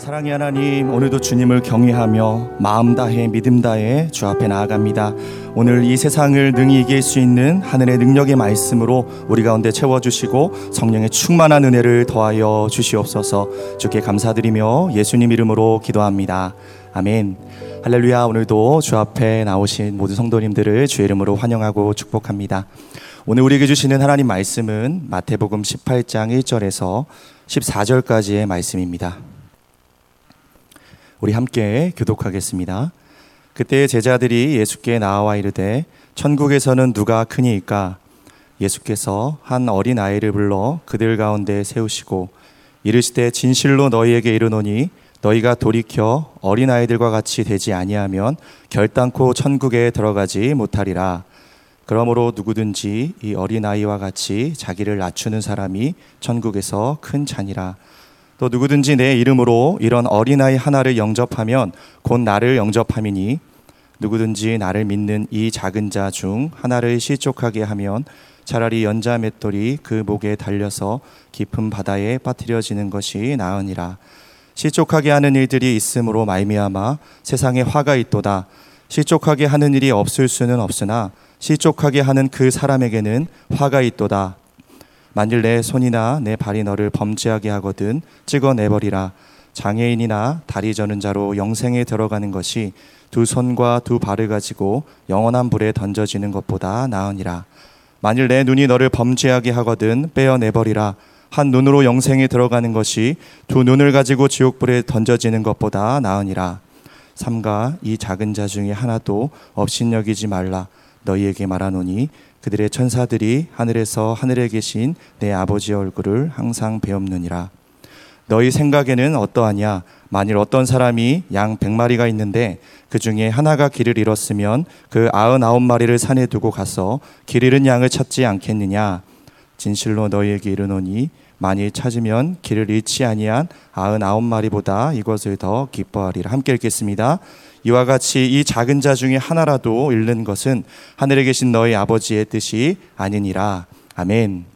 사랑의 하나님, 오늘도 주님을 경외하며 마음 다해 믿음 다해 주 앞에 나아갑니다. 오늘 이 세상을 능히 이길 수 있는 하늘의 능력의 말씀으로 우리 가운데 채워 주시고 성령의 충만한 은혜를 더하여 주시옵소서 주께 감사드리며 예수님 이름으로 기도합니다. 아멘. 할렐루야. 오늘도 주 앞에 나오신 모든 성도님들을 주의 이름으로 환영하고 축복합니다. 오늘 우리에게 주시는 하나님 말씀은 마태복음 18장 1절에서 14절까지의 말씀입니다. 우리 함께 교독하겠습니다. 그때 제자들이 예수께 나와 이르되 천국에서는 누가 크니이까 예수께서 한 어린 아이를 불러 그들 가운데 세우시고 이르시되 진실로 너희에게 이르노니 너희가 돌이켜 어린 아이들과 같이 되지 아니하면 결단코 천국에 들어가지 못하리라. 그러므로 누구든지 이 어린 아이와 같이 자기를 낮추는 사람이 천국에서 큰 잔이라. 또 누구든지 내 이름으로 이런 어린아이 하나를 영접하면 곧 나를 영접함이니 누구든지 나를 믿는 이 작은 자 중 하나를 실족하게 하면 차라리 연자 맷돌이 그 목에 달려서 깊은 바다에 빠뜨려지는 것이 나으니라. 실족하게 하는 일들이 있으므로 말미암아 세상에 화가 있도다. 실족하게 하는 일이 없을 수는 없으나 실족하게 하는 그 사람에게는 화가 있도다. 만일 내 손이나 내 발이 너를 범죄하게 하거든 찍어내버리라. 장애인이나 다리 저는 자로 영생에 들어가는 것이 두 손과 두 발을 가지고 영원한 불에 던져지는 것보다 나으니라. 만일 내 눈이 너를 범죄하게 하거든 빼어내버리라. 한 눈으로 영생에 들어가는 것이 두 눈을 가지고 지옥불에 던져지는 것보다 나으니라. 삼가 이 작은 자 중에 하나도 업신여기지 말라. 너희에게 말하노니 그들의 천사들이 하늘에서 하늘에 계신 내 아버지의 얼굴을 항상 배옵느니라. 너희 생각에는 어떠하냐? 만일 어떤 사람이 양 백마리가 있는데 그 중에 하나가 길을 잃었으면 그 아흔아홉 마리를 산에 두고 가서 길 잃은 양을 찾지 않겠느냐? 진실로 너희에게 이르노니 만일 찾으면 길을 잃지 아니한 아흔아홉 마리보다 이것을 더 기뻐하리라. 함께 읽겠습니다. 이와 같이 이 작은 자 중에 하나라도 잃는 것은 하늘에 계신 너희 아버지의 뜻이 아니니라. 아멘.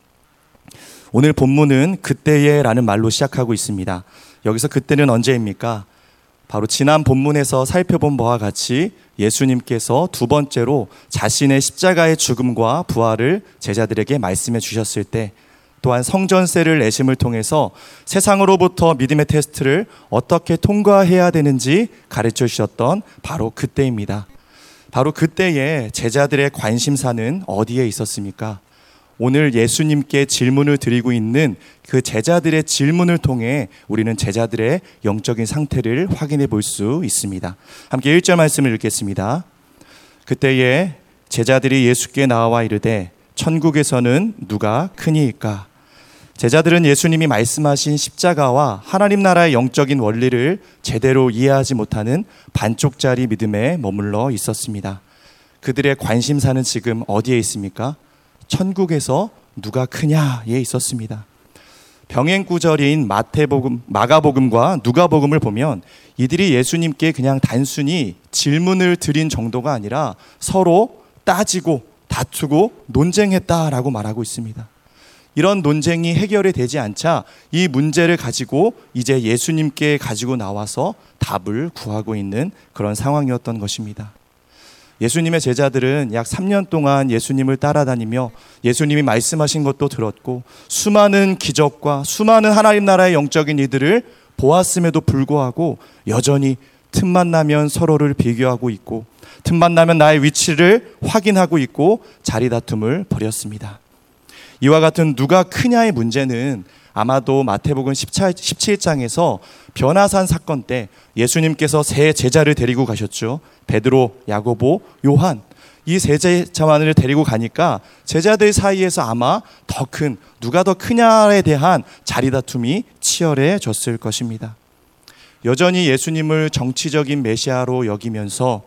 오늘 본문은 그때에라는 말로 시작하고 있습니다. 여기서 그때는 언제입니까? 바로 지난 본문에서 살펴본 바와 같이 예수님께서 두 번째로 자신의 십자가의 죽음과 부활을 제자들에게 말씀해 주셨을 때 또한 성전세를 내심을 통해서 세상으로부터 믿음의 테스트를 어떻게 통과해야 되는지 가르쳐 주셨던 바로 그때입니다. 바로 그때에 제자들의 관심사는 어디에 있었습니까? 오늘 예수님께 질문을 드리고 있는 그 제자들의 질문을 통해 우리는 제자들의 영적인 상태를 확인해 볼 수 있습니다. 함께 1절 말씀을 읽겠습니다. 그때에 제자들이 예수께 나와 이르되 천국에서는 누가 크니까 제자들은 예수님이 말씀하신 십자가와 하나님 나라의 영적인 원리를 제대로 이해하지 못하는 반쪽짜리 믿음에 머물러 있었습니다. 그들의 관심사는 지금 어디에 있습니까? 천국에서 누가 크냐에 있었습니다. 병행 구절인 마태복음, 마가복음과 누가복음을 보면 이들이 예수님께 그냥 단순히 질문을 드린 정도가 아니라 서로 따지고 다투고 논쟁했다라고 말하고 있습니다. 이런 논쟁이 해결이 되지 않자 이 문제를 가지고 이제 예수님께 가지고 나와서 답을 구하고 있는 그런 상황이었던 것입니다. 예수님의 제자들은 약 3년 동안 예수님을 따라다니며 예수님이 말씀하신 것도 들었고 수많은 기적과 수많은 하나님 나라의 영적인 이들을 보았음에도 불구하고 여전히 틈만 나면 서로를 비교하고 있고 틈만 나면 나의 위치를 확인하고 있고 자리 다툼을 벌였습니다. 이와 같은 누가 크냐의 문제는 아마도 마태복음 17장에서 변화산 사건 때 예수님께서 세 제자를 데리고 가셨죠. 베드로, 야고보, 요한. 이 세 제자만을 데리고 가니까 제자들 사이에서 아마 더 큰, 누가 더 크냐에 대한 자리 다툼이 치열해졌을 것입니다. 여전히 예수님을 정치적인 메시아로 여기면서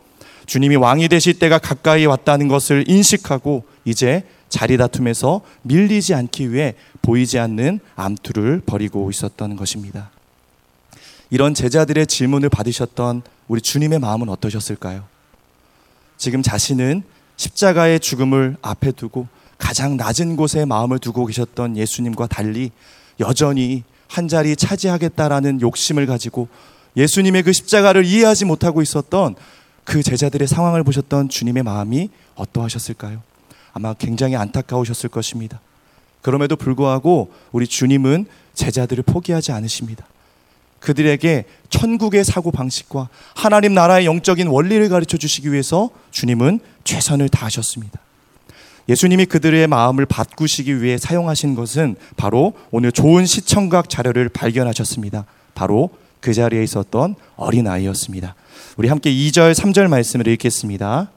주님이 왕이 되실 때가 가까이 왔다는 것을 인식하고 이제 자리 다툼에서 밀리지 않기 위해 보이지 않는 암투를 벌이고 있었던 것입니다. 이런 제자들의 질문을 받으셨던 우리 주님의 마음은 어떠셨을까요? 지금 자신은 십자가의 죽음을 앞에 두고 가장 낮은 곳에 마음을 두고 계셨던 예수님과 달리 여전히 한 자리 차지하겠다라는 욕심을 가지고 예수님의 그 십자가를 이해하지 못하고 있었던 그 제자들의 상황을 보셨던 주님의 마음이 어떠하셨을까요? 아마 굉장히 안타까우셨을 것입니다. 그럼에도 불구하고 우리 주님은 제자들을 포기하지 않으십니다. 그들에게 천국의 사고 방식과 하나님 나라의 영적인 원리를 가르쳐 주시기 위해서 주님은 최선을 다하셨습니다. 예수님이 그들의 마음을 바꾸시기 위해 사용하신 것은 바로 오늘 좋은 시청각 자료를 발견하셨습니다. 바로 그 자리에 있었던 어린아이였습니다. 우리 함께 2절, 3절 말씀을 읽겠습니다.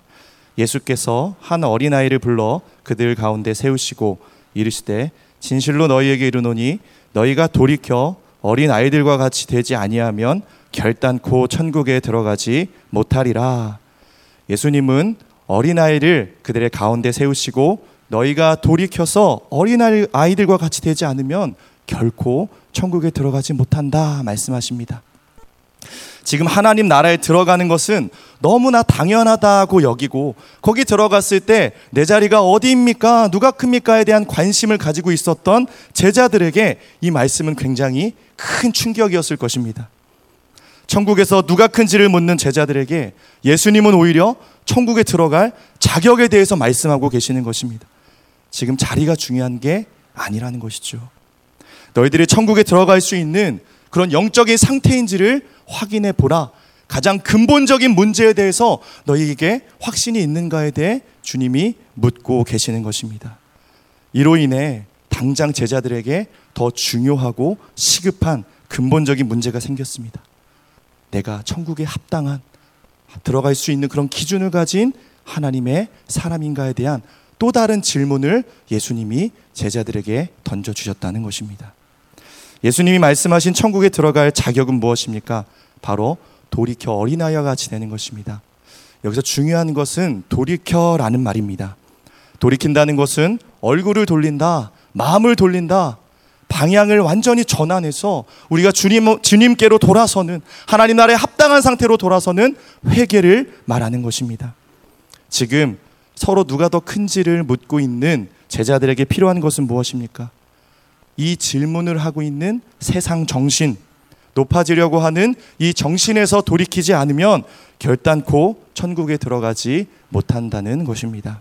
예수께서 한 어린아이를 불러 그들 가운데 세우시고 이르시되 진실로 너희에게 이르노니 너희가 돌이켜 어린 아이들과 같이 되지 아니하면 결단코 천국에 들어가지 못하리라. 예수님은 어린 아이를 그들의 가운데 세우시고 너희가 돌이켜서 어린 아이들과 같이 되지 않으면 결코 천국에 들어가지 못한다 말씀하십니다. 지금 하나님 나라에 들어가는 것은 너무나 당연하다고 여기고 거기 들어갔을 때 내 자리가 어디입니까? 누가 큽니까에 대한 관심을 가지고 있었던 제자들에게 이 말씀은 굉장히 큰 충격이었을 것입니다. 천국에서 누가 큰지를 묻는 제자들에게 예수님은 오히려 천국에 들어갈 자격에 대해서 말씀하고 계시는 것입니다. 지금 자리가 중요한 게 아니라는 것이죠. 너희들이 천국에 들어갈 수 있는 그런 영적인 상태인지를 확인해 보라. 가장 근본적인 문제에 대해서 너희에게 확신이 있는가에 대해 주님이 묻고 계시는 것입니다. 이로 인해 당장 제자들에게 더 중요하고 시급한 근본적인 문제가 생겼습니다. 내가 천국에 합당한 들어갈 수 있는 그런 기준을 가진 하나님의 사람인가에 대한 또 다른 질문을 예수님이 제자들에게 던져 주셨다는 것입니다. 예수님이 말씀하신 천국에 들어갈 자격은 무엇입니까? 바로 돌이켜 어린아이와 되는 것입니다. 여기서 중요한 것은 돌이켜라는 말입니다. 돌이킨다는 것은 얼굴을 돌린다, 마음을 돌린다, 방향을 완전히 전환해서 우리가 주님, 주님께로 돌아서는 하나님 나라에 합당한 상태로 돌아서는 회개를 말하는 것입니다. 지금 서로 누가 더 큰지를 묻고 있는 제자들에게 필요한 것은 무엇입니까? 이 질문을 하고 있는 세상 정신, 높아지려고 하는 이 정신에서 돌이키지 않으면 결단코 천국에 들어가지 못한다는 것입니다.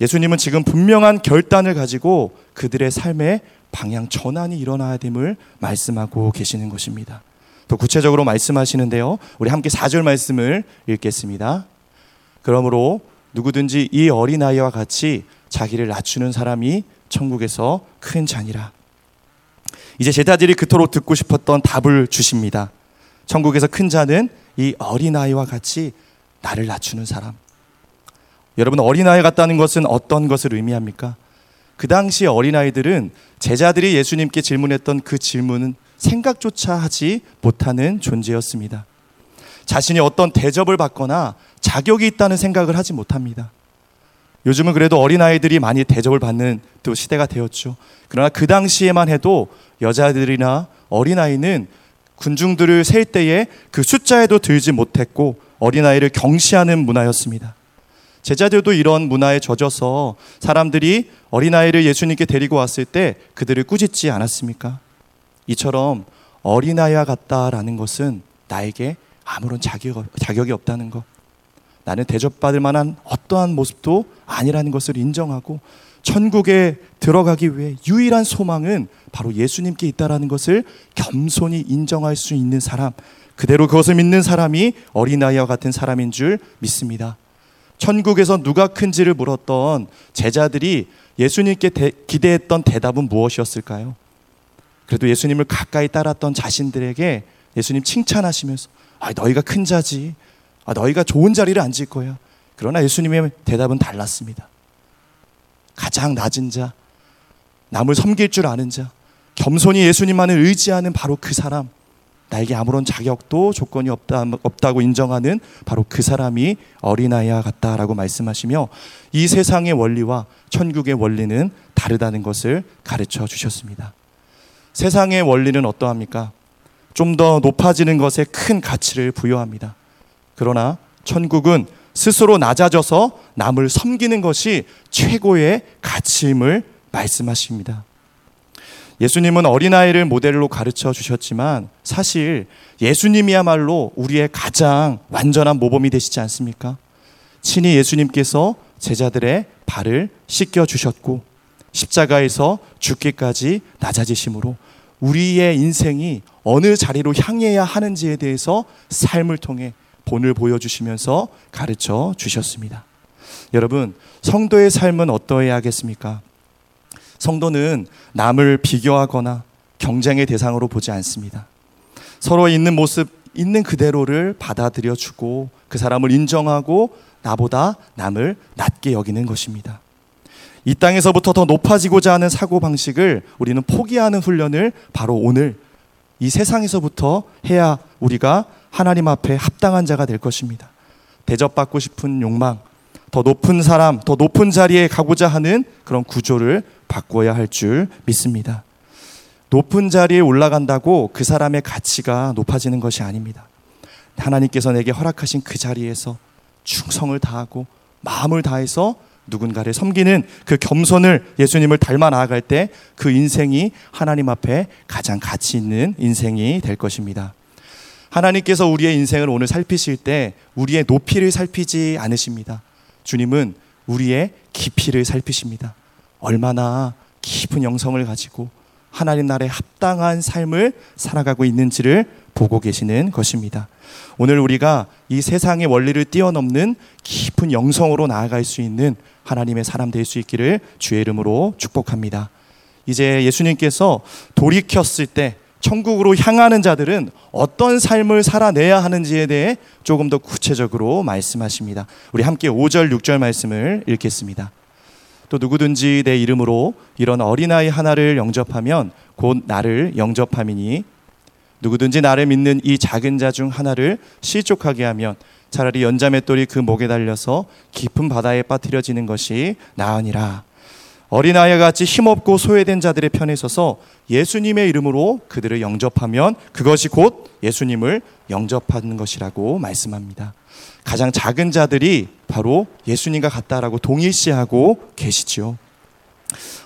예수님은 지금 분명한 결단을 가지고 그들의 삶에 방향 전환이 일어나야 됨을 말씀하고 계시는 것입니다. 더 구체적으로 말씀하시는데요. 우리 함께 4절 말씀을 읽겠습니다. 그러므로 누구든지 이 어린아이와 같이 자기를 낮추는 사람이 천국에서 큰 잔이라. 이제 제자들이 그토록 듣고 싶었던 답을 주십니다. 천국에서 큰 자는 이 어린아이와 같이 나를 낮추는 사람. 여러분, 어린아이 같다는 것은 어떤 것을 의미합니까? 그 당시 어린아이들은 제자들이 예수님께 질문했던 그 질문은 생각조차 하지 못하는 존재였습니다. 자신이 어떤 대접을 받거나 자격이 있다는 생각을 하지 못합니다. 요즘은 그래도 어린아이들이 많이 대접을 받는 또 시대가 되었죠. 그러나 그 당시에만 해도 여자들이나 어린아이는 군중들을 셀 때에 그 숫자에도 들지 못했고 어린아이를 경시하는 문화였습니다. 제자들도 이런 문화에 젖어서 사람들이 어린아이를 예수님께 데리고 왔을 때 그들을 꾸짖지 않았습니까? 이처럼 어린아이와 같다라는 것은 나에게 아무런 자격, 자격이 없다는 것. 나는 대접받을 만한 어떠한 모습도 아니라는 것을 인정하고 천국에 들어가기 위해 유일한 소망은 바로 예수님께 있다라는 것을 겸손히 인정할 수 있는 사람, 그대로 그것을 믿는 사람이 어린아이와 같은 사람인 줄 믿습니다. 천국에서 누가 큰지를 물었던 제자들이 예수님께 대, 기대했던 대답은 무엇이었을까요? 그래도 예수님을 가까이 따랐던 자신들에게 예수님 칭찬하시면서 아, 너희가 큰 자지. 아, 너희가 좋은 자리를 앉을 거야. 그러나 예수님의 대답은 달랐습니다. 가장 낮은 자, 남을 섬길 줄 아는 자, 겸손히 예수님만을 의지하는 바로 그 사람, 나에게 아무런 자격도 조건이 없다, 없다고 인정하는 바로 그 사람이 어린아이와 같다라고 말씀하시며 이 세상의 원리와 천국의 원리는 다르다는 것을 가르쳐 주셨습니다. 세상의 원리는 어떠합니까? 좀 더 높아지는 것에 큰 가치를 부여합니다. 그러나 천국은 스스로 낮아져서 남을 섬기는 것이 최고의 가치임을 말씀하십니다. 예수님은 어린아이를 모델로 가르쳐 주셨지만 사실 예수님이야말로 우리의 가장 완전한 모범이 되시지 않습니까? 친히 예수님께서 제자들의 발을 씻겨 주셨고 십자가에서 죽기까지 낮아지심으로 우리의 인생이 어느 자리로 향해야 하는지에 대해서 삶을 통해 본을 보여주시면서 가르쳐 주셨습니다. 여러분, 성도의 삶은 어떠해야 하겠습니까? 성도는 남을 비교하거나 경쟁의 대상으로 보지 않습니다. 서로 있는 모습, 있는 그대로를 받아들여 주고 그 사람을 인정하고 나보다 남을 낮게 여기는 것입니다. 이 땅에서부터 더 높아지고자 하는 사고방식을 우리는 포기하는 훈련을 바로 오늘 이 세상에서부터 해야 우리가 하나님 앞에 합당한 자가 될 것입니다. 대접받고 싶은 욕망, 더 높은 사람, 더 높은 자리에 가고자 하는 그런 구조를 바꿔야 할 줄 믿습니다. 높은 자리에 올라간다고 그 사람의 가치가 높아지는 것이 아닙니다. 하나님께서 내게 허락하신 그 자리에서 충성을 다하고 마음을 다해서 누군가를 섬기는 그 겸손을 예수님을 닮아 나아갈 때 그 인생이 하나님 앞에 가장 가치 있는 인생이 될 것입니다. 하나님께서 우리의 인생을 오늘 살피실 때 우리의 높이를 살피지 않으십니다. 주님은 우리의 깊이를 살피십니다. 얼마나 깊은 영성을 가지고 하나님 나라에 합당한 삶을 살아가고 있는지를 보고 계시는 것입니다. 오늘 우리가 이 세상의 원리를 뛰어넘는 깊은 영성으로 나아갈 수 있는 하나님의 사람 될 수 있기를 주의 이름으로 축복합니다. 이제 예수님께서 돌이켰을 때 천국으로 향하는 자들은 어떤 삶을 살아내야 하는지에 대해 조금 더 구체적으로 말씀하십니다. 우리 함께 5절, 6절 말씀을 읽겠습니다. 또 누구든지 내 이름으로 이런 어린아이 하나를 영접하면 곧 나를 영접함이니 누구든지 나를 믿는 이 작은 자 중 하나를 실족하게 하면 차라리 연자맷돌이 그 목에 달려서 깊은 바다에 빠뜨려지는 것이 나으니라. 어린아이 같이 힘없고 소외된 자들의 편에 서서 예수님의 이름으로 그들을 영접하면 그것이 곧 예수님을 영접하는 것이라고 말씀합니다. 가장 작은 자들이 바로 예수님과 같다라고 동일시하고 계시죠.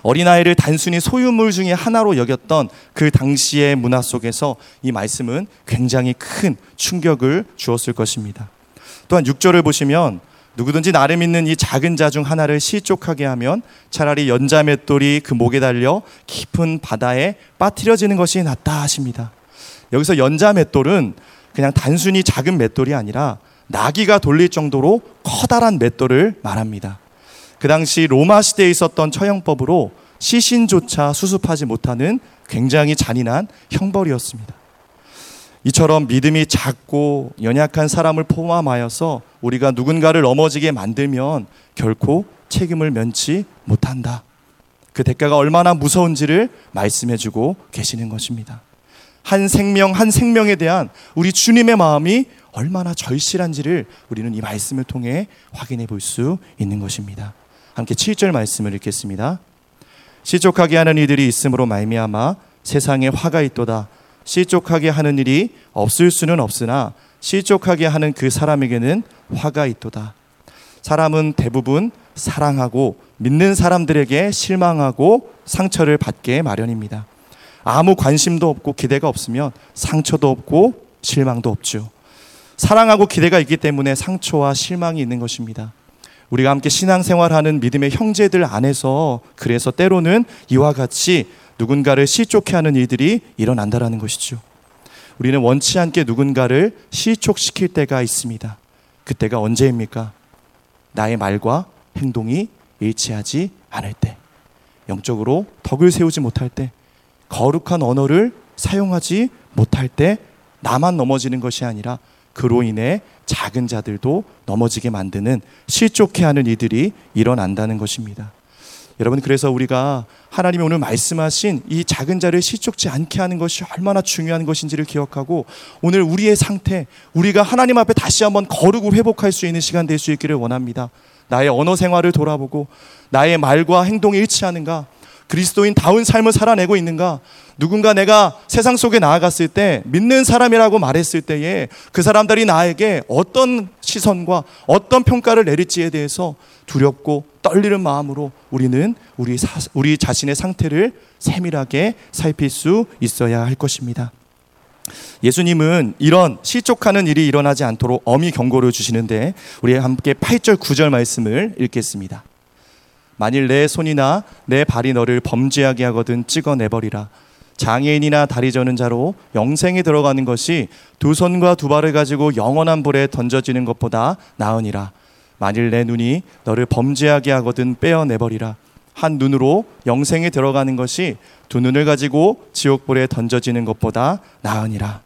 어린아이를 단순히 소유물 중의 하나로 여겼던 그 당시의 문화 속에서 이 말씀은 굉장히 큰 충격을 주었을 것입니다. 또한 6절을 보시면 누구든지 나를 믿는 이 작은 자 중 하나를 실족하게 하면 차라리 연자 맷돌이 그 목에 달려 깊은 바다에 빠뜨려지는 것이 낫다 하십니다. 여기서 연자 맷돌은 그냥 단순히 작은 맷돌이 아니라 나귀가 돌릴 정도로 커다란 맷돌을 말합니다. 그 당시 로마 시대에 있었던 처형법으로 시신조차 수습하지 못하는 굉장히 잔인한 형벌이었습니다. 이처럼 믿음이 작고 연약한 사람을 포함하여서 우리가 누군가를 넘어지게 만들면 결코 책임을 면치 못한다. 그 대가가 얼마나 무서운지를 말씀해 주고 계시는 것입니다. 한 생명, 한 생명에 대한 우리 주님의 마음이 얼마나 절실한지를 우리는 이 말씀을 통해 확인해 볼 수 있는 것입니다. 함께 7절 말씀을 읽겠습니다. 시족하게 하는 이들이 있으므로 말미암아 세상에 화가 있도다. 실족하게 하는 일이 없을 수는 없으나 실족하게 하는 그 사람에게는 화가 있도다. 사람은 대부분 사랑하고 믿는 사람들에게 실망하고 상처를 받게 마련입니다. 아무 관심도 없고 기대가 없으면 상처도 없고 실망도 없죠. 사랑하고 기대가 있기 때문에 상처와 실망이 있는 것입니다. 우리가 함께 신앙생활하는 믿음의 형제들 안에서 그래서 때로는 이와 같이 누군가를 실족해 하는 일들이 일어난다라는 것이죠. 우리는 원치 않게 누군가를 실족시킬 때가 있습니다. 그때가 언제입니까? 나의 말과 행동이 일치하지 않을 때, 영적으로 덕을 세우지 못할 때, 거룩한 언어를 사용하지 못할 때, 나만 넘어지는 것이 아니라 그로 인해 작은 자들도 넘어지게 만드는 실족해 하는 이들이 일어난다는 것입니다. 여러분 그래서 우리가 하나님이 오늘 말씀하신 이 작은 자를 실족지 않게 하는 것이 얼마나 중요한 것인지를 기억하고 오늘 우리의 상태 우리가 하나님 앞에 다시 한번 거룩을 회복할 수 있는 시간 될 수 있기를 원합니다. 나의 언어 생활을 돌아보고 나의 말과 행동이 일치하는가 그리스도인 다운 삶을 살아내고 있는가? 누군가 내가 세상 속에 나아갔을 때 믿는 사람이라고 말했을 때에 그 사람들이 나에게 어떤 시선과 어떤 평가를 내릴지에 대해서 두렵고 떨리는 마음으로 우리는 우리, 사, 우리 자신의 상태를 세밀하게 살필 수 있어야 할 것입니다. 예수님은 이런 실족하는 일이 일어나지 않도록 엄히 경고를 주시는데 우리 함께 8절 9절 말씀을 읽겠습니다. 만일 내 손이나 내 발이 너를 범죄하게 하거든 찍어내버리라. 장애인이나 다리 저는 자로 영생에 들어가는 것이 두 손과 두 발을 가지고 영원한 불에 던져지는 것보다 나으니라. 만일 내 눈이 너를 범죄하게 하거든 빼어내버리라. 한 눈으로 영생에 들어가는 것이 두 눈을 가지고 지옥불에 던져지는 것보다 나으니라.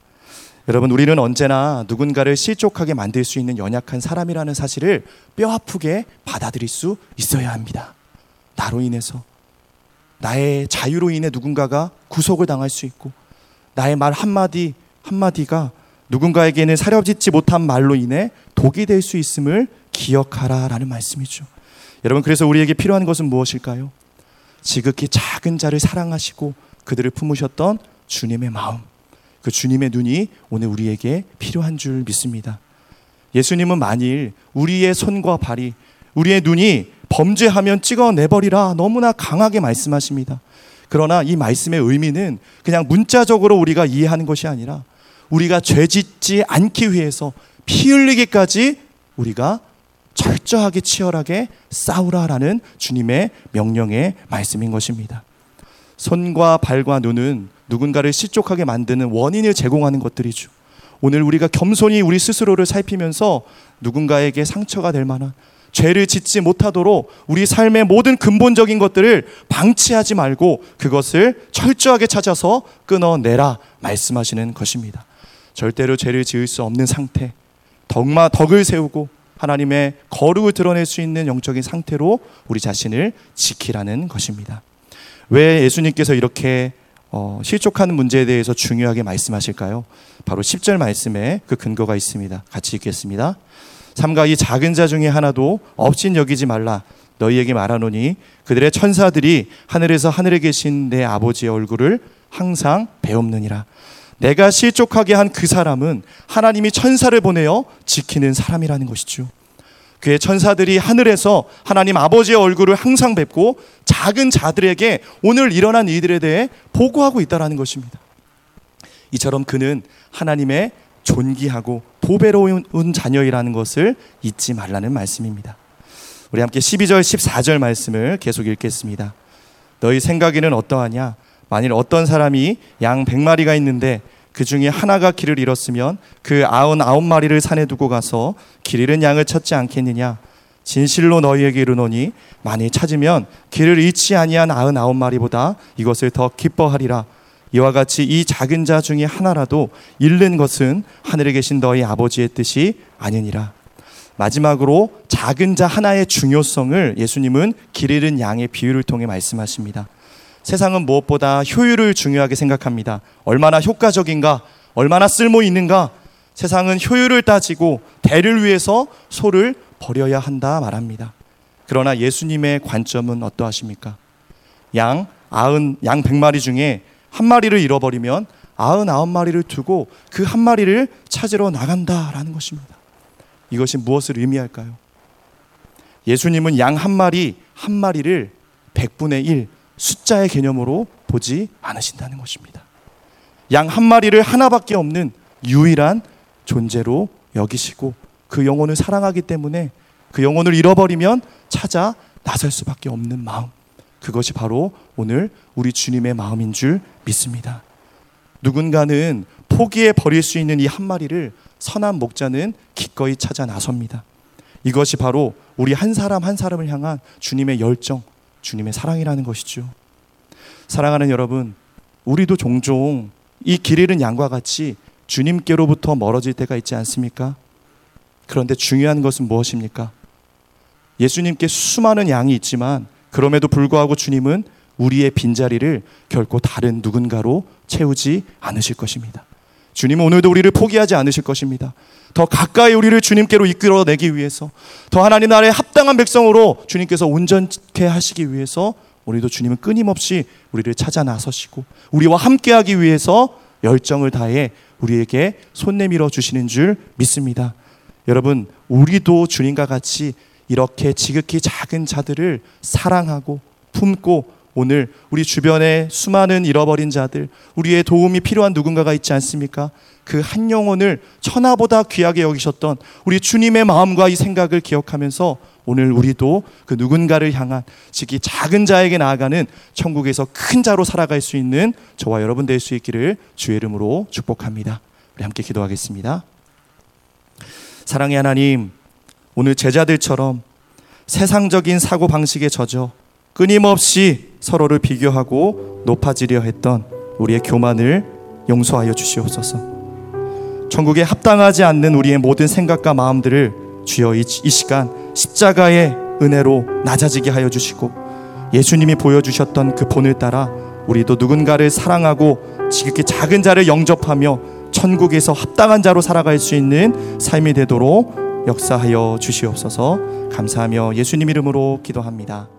여러분, 우리는 언제나 누군가를 실족하게 만들 수 있는 연약한 사람이라는 사실을 뼈 아프게 받아들일 수 있어야 합니다. 나로 인해서 나의 자유로 인해 누군가가 구속을 당할 수 있고 나의 말 한마디 한마디가 누군가에게는 사려짓지 못한 말로 인해 독이 될 수 있음을 기억하라라는 말씀이죠. 여러분 그래서 우리에게 필요한 것은 무엇일까요? 지극히 작은 자를 사랑하시고 그들을 품으셨던 주님의 마음. 그 주님의 눈이 오늘 우리에게 필요한 줄 믿습니다. 예수님은 만일 우리의 손과 발이 우리의 눈이 범죄하면 찍어내버리라 너무나 강하게 말씀하십니다. 그러나 이 말씀의 의미는 그냥 문자적으로 우리가 이해하는 것이 아니라 우리가 죄 짓지 않기 위해서 피 흘리기까지 우리가 철저하게 치열하게 싸우라라는 주님의 명령의 말씀인 것입니다. 손과 발과 눈은 누군가를 실족하게 만드는 원인을 제공하는 것들이죠. 오늘 우리가 겸손히 우리 스스로를 살피면서 누군가에게 상처가 될 만한 죄를 짓지 못하도록 우리 삶의 모든 근본적인 것들을 방치하지 말고 그것을 철저하게 찾아서 끊어내라 말씀하시는 것입니다. 절대로 죄를 지을 수 없는 상태, 덕마 덕을 세우고 하나님의 거룩을 드러낼 수 있는 영적인 상태로 우리 자신을 지키라는 것입니다. 왜 예수님께서 이렇게 어, 실족하는 문제에 대해서 중요하게 말씀하실까요? 바로 10절 말씀에 그 근거가 있습니다. 같이 읽겠습니다. 삼가 이 작은 자 중에 하나도 없인 여기지 말라. 너희에게 말하노니 그들의 천사들이 하늘에서 하늘에 계신 내 아버지의 얼굴을 항상 배옵느니라. 내가 실족하게 한 그 사람은 하나님이 천사를 보내어 지키는 사람이라는 것이죠. 그의 천사들이 하늘에서 하나님 아버지의 얼굴을 항상 뵙고 작은 자들에게 오늘 일어난 일들에 대해 보고하고 있다라는 것입니다. 이처럼 그는 하나님의 존귀하고 보배로운 자녀이라는 것을 잊지 말라는 말씀입니다. 우리 함께 12절, 14절 말씀을 계속 읽겠습니다. 너희 생각에는 어떠하냐? 만일 어떤 사람이 양 100마리가 있는데 그 중에 하나가 길을 잃었으면 그 아흔 아홉 마리를 산에 두고 가서 길 잃은 양을 찾지 않겠느냐? 진실로 너희에게 이르노니 만일 찾으면 길을 잃지 아니한 아흔 아홉 마리보다 이것을 더 기뻐하리라. 이와 같이 이 작은 자 중에 하나라도 잃는 것은 하늘에 계신 너희 아버지의 뜻이 아니니라. 마지막으로 작은 자 하나의 중요성을 예수님은 길 잃은 양의 비유를 통해 말씀하십니다. 세상은 무엇보다 효율을 중요하게 생각합니다. 얼마나 효과적인가, 얼마나 쓸모 있는가. 세상은 효율을 따지고 대를 위해서 소를 버려야 한다 말합니다. 그러나 예수님의 관점은 어떠하십니까? 양 아흔 양 백마리 중에 한 마리를 잃어버리면 아흔아홉 마리를 두고 그 한 마리를 찾으러 나간다라는 것입니다. 이것이 무엇을 의미할까요? 예수님은 양 한 마리 한 마리를 백분의 일 숫자의 개념으로 보지 않으신다는 것입니다. 양 한 마리를 하나밖에 없는 유일한 존재로 여기시고 그 영혼을 사랑하기 때문에 그 영혼을 잃어버리면 찾아 나설 수밖에 없는 마음. 그것이 바로 오늘 우리 주님의 마음인 줄 믿습니다. 누군가는 포기해 버릴 수 있는 이 한 마리를 선한 목자는 기꺼이 찾아 나섭니다. 이것이 바로 우리 한 사람 한 사람을 향한 주님의 열정, 주님의 사랑이라는 것이죠. 사랑하는 여러분, 우리도 종종 이 길 잃은 양과 같이 주님께로부터 멀어질 때가 있지 않습니까? 그런데 중요한 것은 무엇입니까? 예수님께 수많은 양이 있지만 그럼에도 불구하고 주님은 우리의 빈자리를 결코 다른 누군가로 채우지 않으실 것입니다. 주님은 오늘도 우리를 포기하지 않으실 것입니다. 더 가까이 우리를 주님께로 이끌어내기 위해서 더 하나님 나라의 합당한 백성으로 주님께서 온전케 하시기 위해서 우리도 주님은 끊임없이 우리를 찾아 나서시고 우리와 함께하기 위해서 열정을 다해 우리에게 손 내밀어 주시는 줄 믿습니다. 여러분, 우리도 주님과 같이 이렇게 지극히 작은 자들을 사랑하고 품고 오늘 우리 주변에 수많은 잃어버린 자들, 우리의 도움이 필요한 누군가가 있지 않습니까? 그 한 영혼을 천하보다 귀하게 여기셨던 우리 주님의 마음과 이 생각을 기억하면서 오늘 우리도 그 누군가를 향한 지기 작은 자에게 나아가는 천국에서 큰 자로 살아갈 수 있는 저와 여러분 될 수 있기를 주의 이름으로 축복합니다. 우리 함께 기도하겠습니다. 사랑의 하나님, 오늘 제자들처럼 세상적인 사고 방식에 젖어 끊임없이 서로를 비교하고 높아지려 했던 우리의 교만을 용서하여 주시옵소서. 천국에 합당하지 않는 우리의 모든 생각과 마음들을 주여 이, 이 시간 십자가의 은혜로 낮아지게 하여 주시고 예수님이 보여주셨던 그 본을 따라 우리도 누군가를 사랑하고 지극히 작은 자를 영접하며 천국에서 합당한 자로 살아갈 수 있는 삶이 되도록 역사하여 주시옵소서 감사하며 예수님 이름으로 기도합니다.